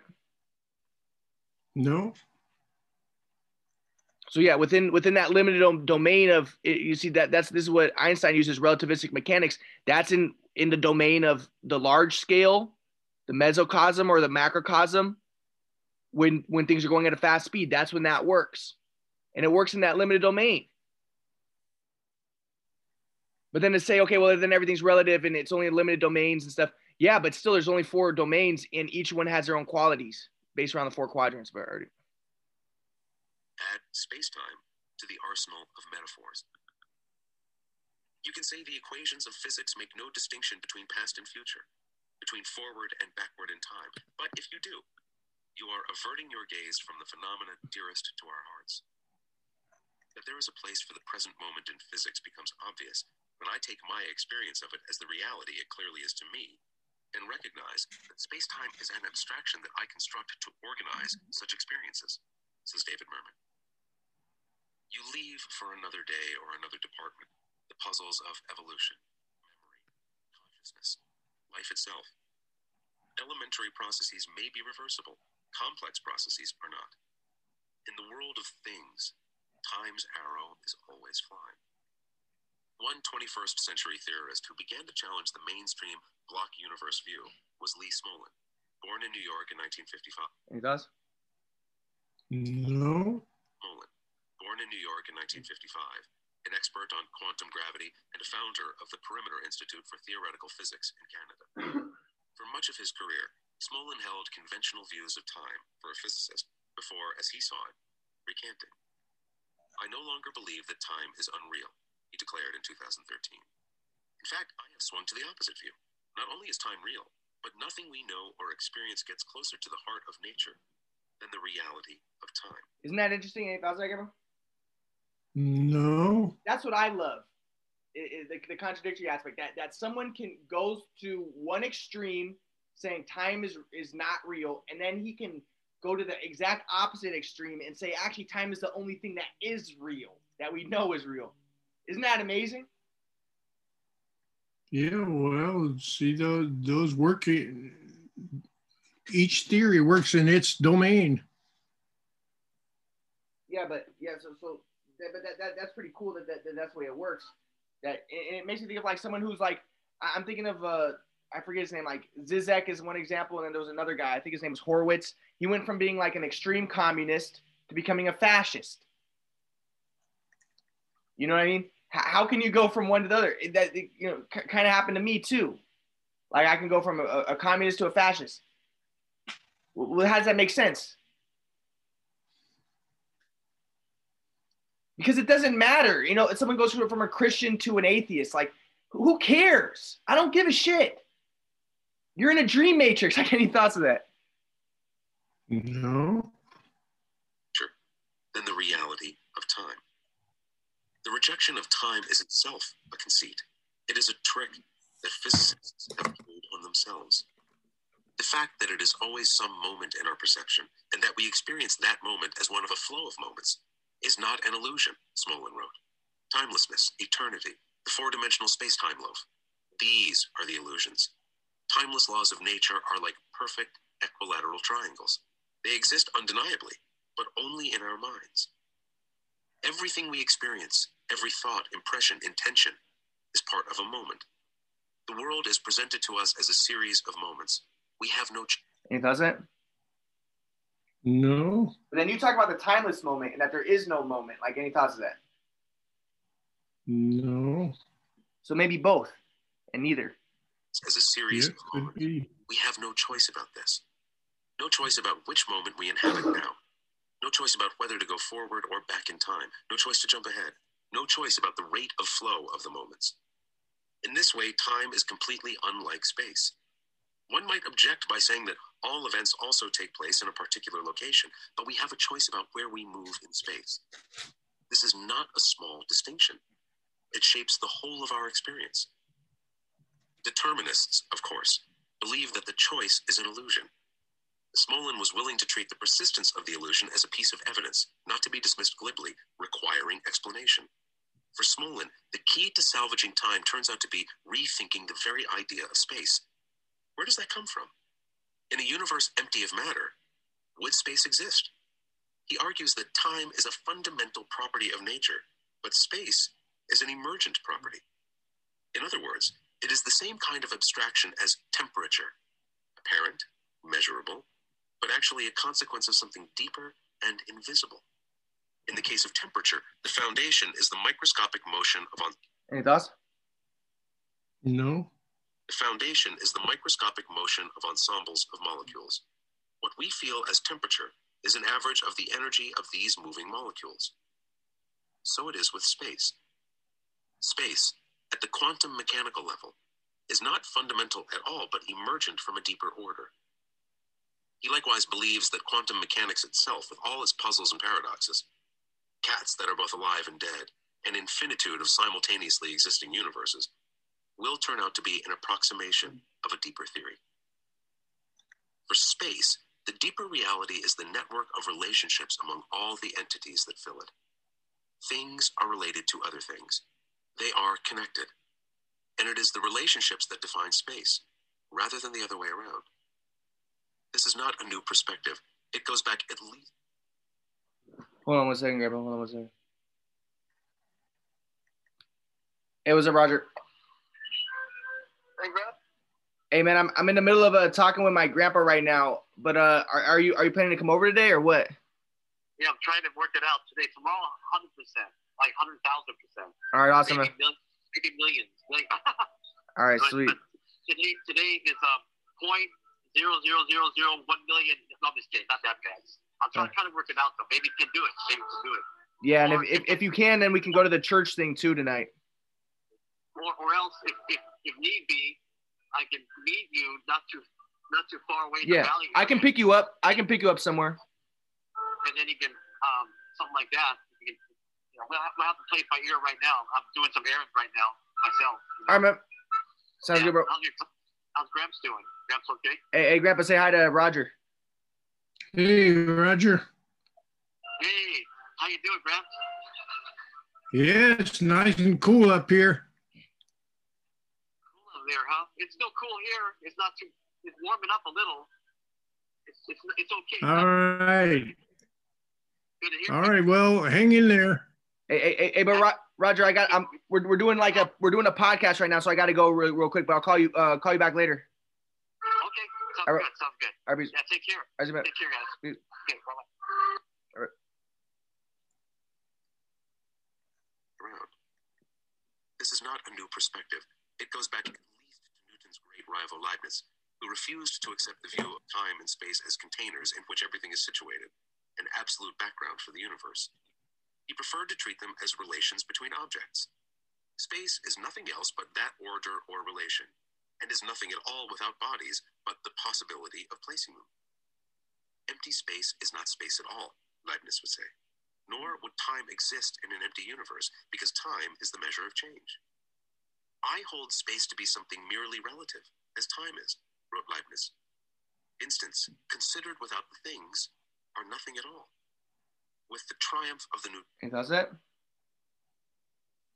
No. So yeah, within within that limited domain of you see that that's this is what Einstein uses relativistic mechanics. That's in in the domain of the large scale, the mesocosm or the macrocosm. When when things are going at a fast speed, that's when that works, and it works in that limited domain. But then to say, okay, well then everything's relative and it's only limited domains and stuff. Yeah, but still, there's only four domains, and each one has their own qualities based around the four quadrants. But space-time to the arsenal of metaphors. You can say the equations of physics make no distinction between past and future, between forward and backward in time. But if you do, you are averting your gaze from the phenomena dearest to our hearts. That there is a place for the present moment in physics becomes obvious when I take my experience of it as the reality it clearly is to me and recognize that space time is an abstraction that I construct to organize such experiences, says David Mermin. You leave for another day or another department the puzzles of evolution, memory, consciousness, life itself. Elementary processes may be reversible, complex processes are not. In the world of things, time's arrow is always flying. One 21st century theorist who began to challenge the mainstream block universe view was Lee Smolin, born in New York in 1955. He does? No. Smolin, born in New York in 1955, an expert on quantum gravity and a founder of the Perimeter Institute for Theoretical Physics in Canada. For much of his career, Smolin held conventional views of time for a physicist before, as he saw it, recanting. I no longer believe that time is unreal, he declared in 2013. In fact, I have swung to the opposite view. Not only is time real, but nothing we know or experience gets closer to the heart of nature than the reality of time. Isn't that interesting? Any thoughts, Gabriel? No. That's what I love. i- i- the, the contradictory aspect that that someone can goes to one extreme saying time is is not real and then he can go to the exact opposite extreme and say actually time is the only thing that is real that we know is real isn't that amazing Yeah, well, see those those work. Each theory works in its domain. yeah but yeah so so but that, that that's pretty cool that, that, that that's the way it works that and it makes me think of like someone who's like i'm thinking of uh I forget his name. Like Zizek is one example, and then there was another guy. I think his name was Horowitz. He went from being like an extreme communist to becoming a fascist. You know what I mean? How can you go from one to the other? That you know k- kind of happened to me too. Like I can go from a, a communist to a fascist. Well, how does that make sense? Because it doesn't matter. You know, if someone goes from from a Christian to an atheist, like who cares? I don't give a shit. You're in a dream matrix. Like any thoughts of that? No. Sure. Than the reality of time. The rejection of time is itself a conceit. It is a trick that physicists have pulled on themselves. The fact that it is always some moment in our perception and that we experience that moment as one of a flow of moments is not an illusion, Smolin wrote. Timelessness, eternity, the four dimensional space time loaf. These are the illusions. Timeless laws of nature are like perfect equilateral triangles. They exist undeniably, but only in our minds. Everything we experience, every thought, impression, intention, is part of a moment. The world is presented to us as a series of moments. We have no ch- on it? No. But then you talk about the timeless moment and that there is no moment. Like any thoughts of that? No. So maybe both and neither. as a series Yeah, of moments. We have no choice about this. No choice about which moment we inhabit now. No choice about whether to go forward or back in time. No choice to jump ahead. No choice about the rate of flow of the moments. In this way, time is completely unlike space. One might object by saying that all events also take place in a particular location, but we have a choice about where we move in space. This is not a small distinction. It shapes the whole of our experience. Determinists, of course, believe that the choice is an illusion. Smolin was willing to treat the persistence of the illusion as a piece of evidence, not to be dismissed glibly, requiring explanation. For Smolin, the key to salvaging time turns out to be rethinking the very idea of space. Where does that come from? In a universe empty of matter, would space exist? He argues that time is a fundamental property of nature, but space is an emergent property. In other words, it is the same kind of abstraction as temperature, apparent, measurable, but actually a consequence of something deeper and invisible. In the case of temperature, the foundation is the microscopic motion of on. Any thoughts? No. The foundation is the microscopic motion of ensembles of molecules. What we feel as temperature is an average of the energy of these moving molecules. So it is with space. Space, at the quantum mechanical level, is not fundamental at all, but emergent from a deeper order. He likewise believes that quantum mechanics itself, with all its puzzles and paradoxes, cats that are both alive and dead, an infinitude of simultaneously existing universes, will turn out to be an approximation of a deeper theory. For space, the deeper reality is the network of relationships among all the entities that fill it. Things are related to other things, they are connected. And it is the relationships that define space, rather than the other way around. This is not a new perspective. It goes back at least. Hold on one second, Grandpa. Hold on one second. It was a Roger? Hey, man, I'm, I'm in the middle of uh, talking with my grandpa right now. But uh, are, are you are you planning to come over today or what? Yeah, I'm trying to work it out today. Tomorrow, hundred percent, like hundred thousand percent. All right, awesome. Maybe, mil- maybe millions. Like, All right, but- sweet. but Today, today is um point zero zero zero zero one million. No, I'm just kidding. Not that bad. I'm trying, trying to work it out though. Maybe we can do it. Maybe we can do it. Yeah, and if, if, if you can, then we can go to the church thing too tonight. Or, or else, if, if, if need be, I can meet you not too not too far away. Yeah, I can pick you up. I can pick you up somewhere. and then you can um something like that. You can, you know, we'll, have, we'll have to play it by ear right now. I'm doing some errands right now myself. you know. All right, man. Sounds Yeah, good, bro. How's, your, how's Gramps doing? Gramps okay? Hey, hey, Grandpa, say hi to Roger. Hey, Roger. Hey, how you doing, Gramps? Yeah, it's nice and cool up here. Cool up there, huh? It's still cool here. It's not too. It's warming up a little. It's it's, it's okay. All right. Good to hear. All right. Well, hang in there. Hey, hey, hey, hey but Ro- Roger, I got. I'm. We're, we're doing like a we're doing a podcast right now, so I got to go real, real quick. But I'll call you. Uh, call you back later. Okay, sounds All right. good. Sounds good. All right, Yeah, take care. all right. Take care, guys. Yeah. Okay, bye bye. around. This is not a new perspective. It goes back at least to Newton's great rival Leibniz, who refused to accept the view of time and space as containers in which everything is situated, an absolute background for the universe. He preferred to treat them as relations between objects. Space is nothing else but that order or relation, and is nothing at all without bodies but the possibility of placing them. Empty space is not space at all, Leibniz would say nor would time exist in an empty universe because time is the measure of change. I hold space to be something merely relative, as time is, wrote Leibniz. Instants, considered without the things, are nothing at all. With the triumph of the new Any thoughts on that?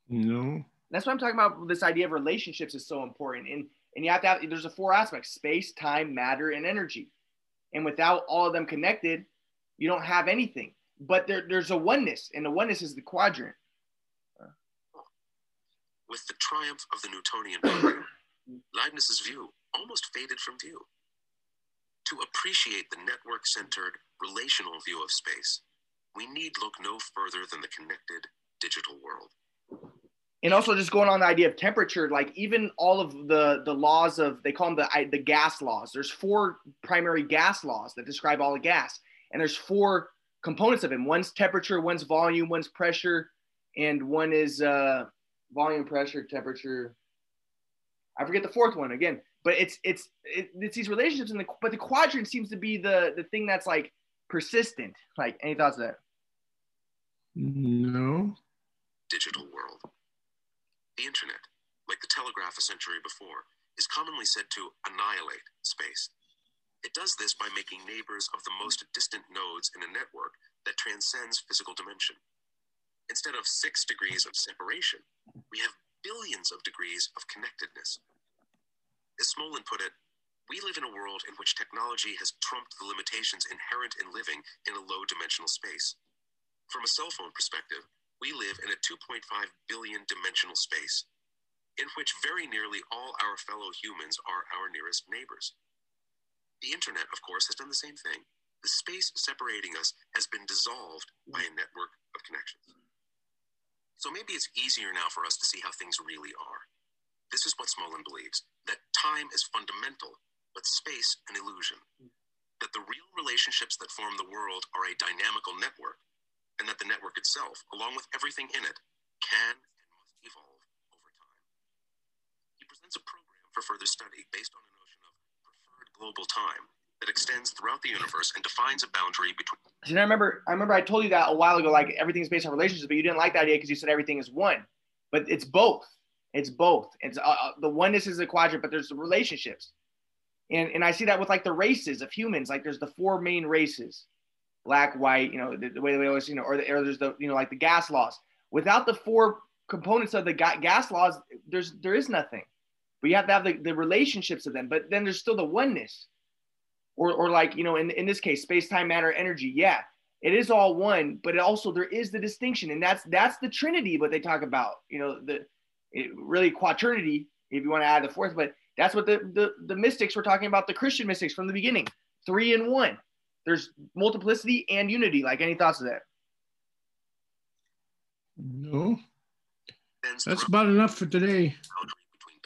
No. That's what I'm talking about. This idea of relationships is so important, and and you have to have. There's a four aspects: space, time, matter, and energy. And without all of them connected, you don't have anything. But there, there's a oneness, and the oneness is the quadrant. with the triumph of the Newtonian program, Leibniz's view almost faded from view. To appreciate the network centered, relational view of space, we need look no further than the connected digital world. and also just going on the idea of temperature like even all of the the laws of they call them the the gas laws there's four primary gas laws that describe all the gas and there's four components of them. one's temperature one's volume one's pressure and one is uh volume pressure temperature i forget the fourth one again but it's it's it, it's these relationships in the but the quadrant seems to be the the thing that's like persistent like any thoughts of that No. digital world. The internet, like the telegraph a century before, is commonly said to annihilate space. It does this by making neighbors of the most distant nodes in a network that transcends physical dimension. Instead of six degrees of separation, we have billions of degrees of connectedness. As Smolin put it, we live in a world in which technology has trumped the limitations inherent in living in a low dimensional space. From a cell phone perspective, we live in a 2.5 billion dimensional space, in which very nearly all our fellow humans are our nearest neighbors. The internet, of course, has done the same thing. The space separating us has been dissolved by a network of connections. So maybe it's easier now for us to see how things really are. This is what Smolin believes that time is fundamental, but space an illusion. That the real relationships that form the world are a dynamical network, and that the network itself, along with everything in it, can and must evolve over time. He presents a program for further study based on a notion of preferred global time that extends throughout the universe and defines a boundary between. See, I remember, I remember I told you that a while ago, like everything's based on relationships, but you didn't like that idea because you said everything is one. But it's both. It's both. It's uh, uh, the oneness is a quadrant, but there's the relationships, and and I see that with like the races of humans. Like there's the four main races, black, white. You know the, the way we always, you know, or, the, or there's the you know like the gas laws. Without the four components of the ga- gas laws, there's there is nothing. But you have to have the, the relationships of them. But then there's still the oneness or, or like you know in, in this case space time matter energy. Yeah it is all one but it also there is the distinction and that's that's the trinity what they talk about you know the it, really quaternity if you want to add the fourth but that's what the, the the mystics were talking about the christian mystics from the beginning. Three and one. There's multiplicity and unity like any thoughts of that? No. That's about enough for today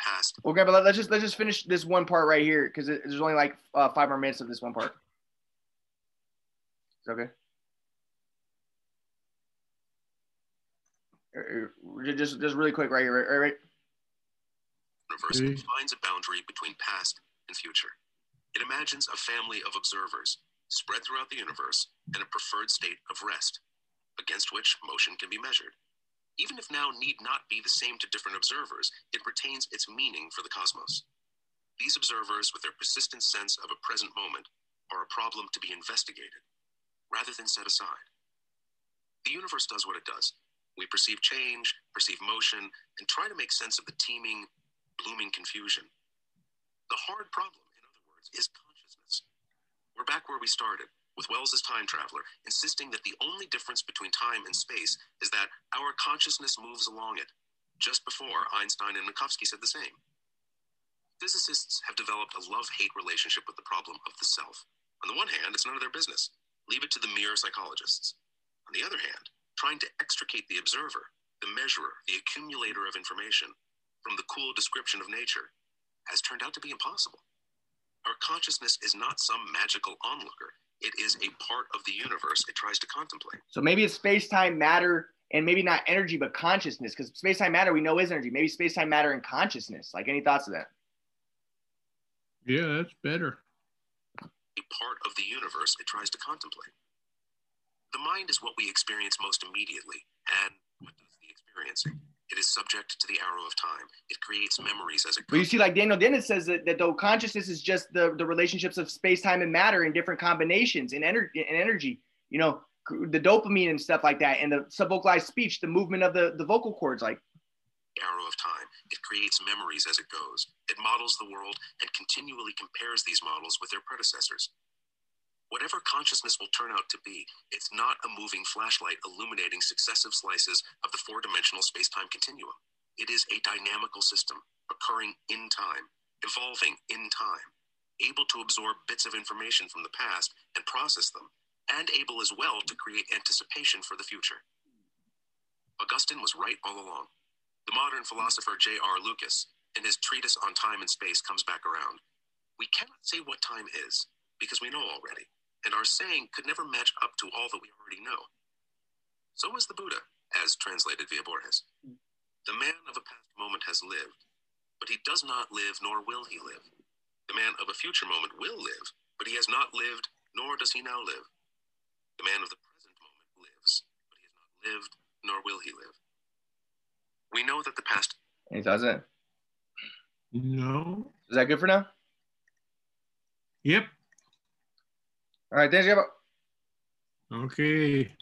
past. Okay, but let's just let's just finish this one part right here because there's only like uh, five more minutes of this one part. It's okay. Er, er, just just really quick right here, right? right? Universe mm-hmm. defines a boundary between past and future. It imagines a family of observers spread throughout the universe and a preferred state of rest, against which motion can be measured. Even if now need not be the same to different observers, it retains its meaning for the cosmos. These observers, with their persistent sense of a present moment, are a problem to be investigated, rather than set aside. The universe does what it does. We perceive change, perceive motion, and try to make sense of the teeming, blooming confusion. The hard problem, in other words, is consciousness. We're back where we started with Wells's time traveler, insisting that the only difference between time and space is that our consciousness moves along it, just before Einstein and Minkowski said the same. Physicists have developed a love hate relationship with the problem of the self. On the one hand, it's none of their business. Leave it to the mere psychologists. On the other hand, trying to extricate the observer, the measurer, the accumulator of information, from the cool description of nature has turned out to be impossible. Our consciousness is not some magical onlooker it is a part of the universe it tries to contemplate. So maybe it's space time matter and maybe not energy, but consciousness, because space time matter we know is energy. Maybe space time matter and consciousness. Like any thoughts of that? Yeah, that's better. A part of the universe it tries to contemplate. The mind is what we experience most immediately, and what does the experiencing? It is subject to the arrow of time. It creates memories as it goes. But you see, like Daniel Dennett says that, that though consciousness is just the, the relationships of space, time, and matter in different combinations and energy and energy, you know, the dopamine and stuff like that, and the subvocalized speech, the movement of the, the vocal cords, like arrow of time. It creates memories as it goes. It models the world and continually compares these models with their predecessors. Whatever consciousness will turn out to be, it's not a moving flashlight illuminating successive slices of the four dimensional space time continuum. It is a dynamical system occurring in time, evolving in time, able to absorb bits of information from the past and process them, and able as well to create anticipation for the future. Augustine was right all along. The modern philosopher J.R. Lucas, in his treatise on time and space, comes back around. We cannot say what time is because we know already and our saying could never match up to all that we already know. So is the Buddha, as translated via Borges. The man of a past moment has lived, but he does not live, nor will he live. The man of a future moment will live, but he has not lived, nor does he now live. The man of the present moment lives, but he has not lived, nor will he live. We know that the past. He doesn't. No. Is that good for now? Yep. All right, thanks, Gabo. Okay.